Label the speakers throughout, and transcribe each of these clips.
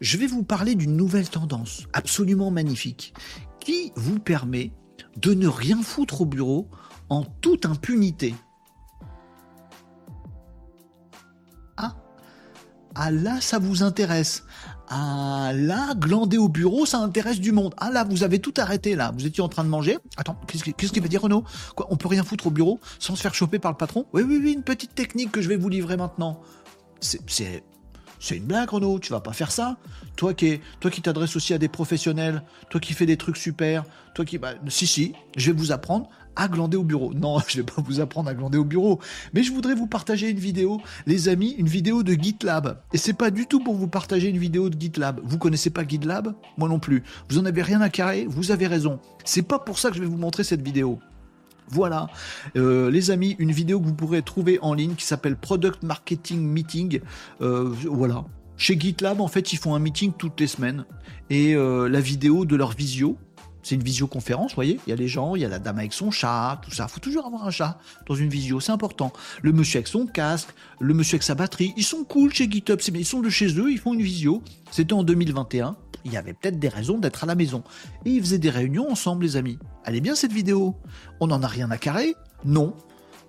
Speaker 1: Je vais vous parler d'une nouvelle tendance absolument magnifique qui vous permet de ne rien foutre au bureau en toute impunité. Ah, ah là, ça vous intéresse. Ah là, glander au bureau, ça intéresse du monde. Ah là, vous avez tout arrêté là. Vous étiez en train de manger. Attends, qu'est-ce qu'il va dire Renaud? Quoi, on peut rien foutre au bureau sans se faire choper par le patron? Oui, oui, oui, une petite technique que je vais vous livrer maintenant. C'est c'est une blague, Renaud, tu vas pas faire ça. Toi qui, toi t'adresses aussi à des professionnels, toi qui fais des trucs super, toi qui. Bah, si, si, je vais vous apprendre à glander au bureau. Non, je vais pas vous apprendre à glander au bureau. Mais je voudrais vous partager une vidéo, les amis, une vidéo de GitLab. Et c'est pas du tout pour vous partager une vidéo de GitLab. Vous connaissez pas GitLab? Moi non plus. Vous en avez rien à carrer Vous avez raison. C'est pas pour ça que je vais vous montrer cette vidéo. Voilà, euh, les amis, une vidéo que vous pourrez trouver en ligne qui s'appelle Product Marketing Meeting. Euh, voilà. Chez GitLab, en fait, ils font un meeting toutes les semaines. Et euh, la vidéo de leur visio, c'est une visioconférence, vous voyez Il y a les gens, il y a la dame avec son chat, tout ça. Faut toujours avoir un chat dans une visio, c'est important. Le monsieur avec son casque, le monsieur avec sa batterie, ils sont cool chez GitHub, ils sont de chez eux, ils font une visio. C'était en 2021 il y avait peut-être des raisons d'être à la maison. Et ils faisaient des réunions ensemble, les amis. Est bien cette vidéo? On n'en a rien à carrer? Non.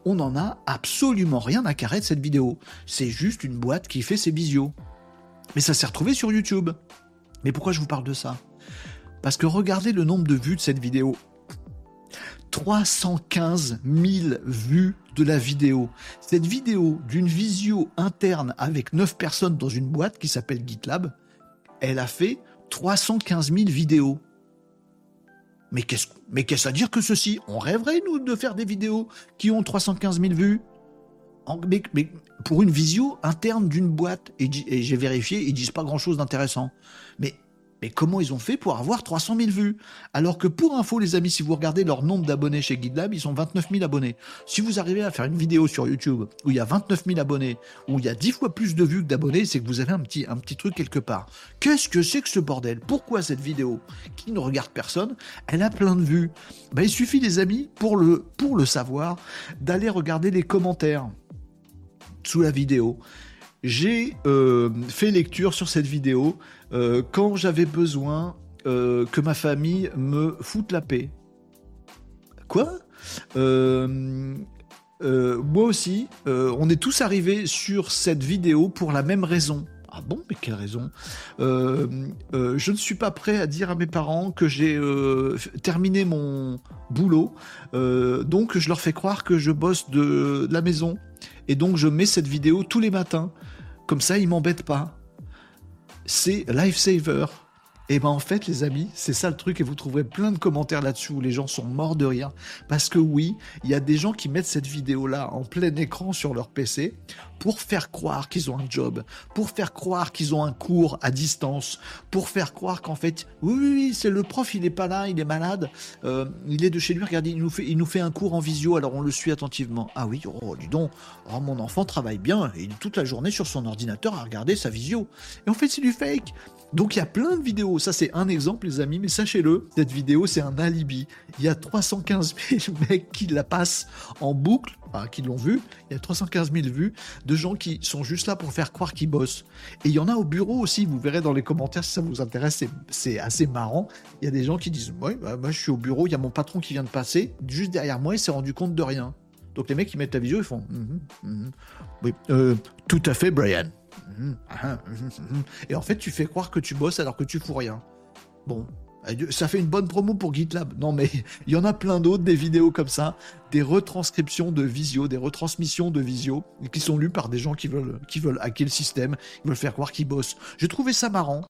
Speaker 1: On n'en a absolument rien à carrer de cette vidéo. C'est juste une boîte qui fait ses visios. Mais ça s'est retrouvé sur YouTube. Mais pourquoi je vous parle de ça? Parce que regardez le nombre de vues de cette vidéo. 315 000 vues de la vidéo. Cette vidéo d'une visio interne avec 9 personnes dans une boîte qui s'appelle GitLab, elle a fait 315 000 vidéos. Mais qu'est-ce, mais qu'est-ce à dire que ceci? On rêverait, nous, de faire des vidéos qui ont 315 000 vues mais, mais, pour une visio interne d'une boîte, et, et j'ai vérifié, ils disent pas grand-chose d'intéressant. Mais mais comment ils ont fait pour avoir 300 000 vues? Alors que pour info, les amis, si vous regardez leur nombre d'abonnés chez GitLab, ils sont 29 000 abonnés. Si vous arrivez à faire une vidéo sur YouTube où il y a 29 000 abonnés, où il y a 10 fois plus de vues que d'abonnés, c'est que vous avez un petit, truc quelque part. Qu'est-ce que c'est que ce bordel? Pourquoi cette vidéo, qui ne regarde personne, elle a plein de vues. Ben, Il suffit, les amis, pour le, pour le savoir, d'aller regarder les commentaires sous la vidéo j'ai euh, fait lecture sur cette vidéo euh, quand j'avais besoin euh, que ma famille me foute la paix. Quoi? Moi aussi, on est tous arrivés sur cette vidéo pour la même raison. Ah bon, mais quelle raison? Je ne suis pas prêt à dire à mes parents que j'ai terminé mon boulot, donc je leur fais croire que je bosse de la maison. Et donc je mets cette vidéo tous les matins. Comme ça, ils m'embêtent pas. C'est Lifesaver. Et ben en fait, les amis, c'est ça le truc, et vous trouverez plein de commentaires là-dessus où les gens sont morts de rire. Parce que oui, il y a des gens qui mettent cette vidéo-là en plein écran sur leur PC pour faire croire qu'ils ont un job, pour faire croire qu'ils ont un cours à distance, pour faire croire qu'en fait, oui, oui, c'est le prof, il est pas là, il est malade, euh, il est de chez lui, regardez, il nous, fait, il nous fait un cours en visio, alors on le suit attentivement. Ah oui, oh, dis donc, oh, mon enfant travaille bien, il est toute la journée sur son ordinateur à regarder sa visio. Et en fait, c'est du fake. Donc il y a plein de vidéos, ça c'est un exemple les amis, mais sachez-le, cette vidéo c'est un alibi. Il y a 315 000 mecs qui la passent en boucle, qui l'ont vu, il y a 315 000 vues de gens qui sont juste là pour faire croire qu'ils bossent. Et il y en a au bureau aussi, vous verrez dans les commentaires si ça vous intéresse, c'est assez marrant. Il y a des gens qui disent, bah, moi je suis au bureau, il y a mon patron qui vient de passer, juste derrière moi il s'est rendu compte de rien. Donc les mecs qui mettent la vidéo, ils font, mhm, mhm. oui, euh, tout à fait Brian. Et en fait, tu fais croire que tu bosses alors que tu fous rien. Bon, ça fait une bonne promo pour GitLab. Non, mais il y en a plein d'autres, des vidéos comme ça, des retranscriptions de visio, des retransmissions de visio, qui sont lues par des gens qui veulent, qui veulent hacker le système, qui veulent faire croire qu'ils bossent. J'ai trouvé ça marrant.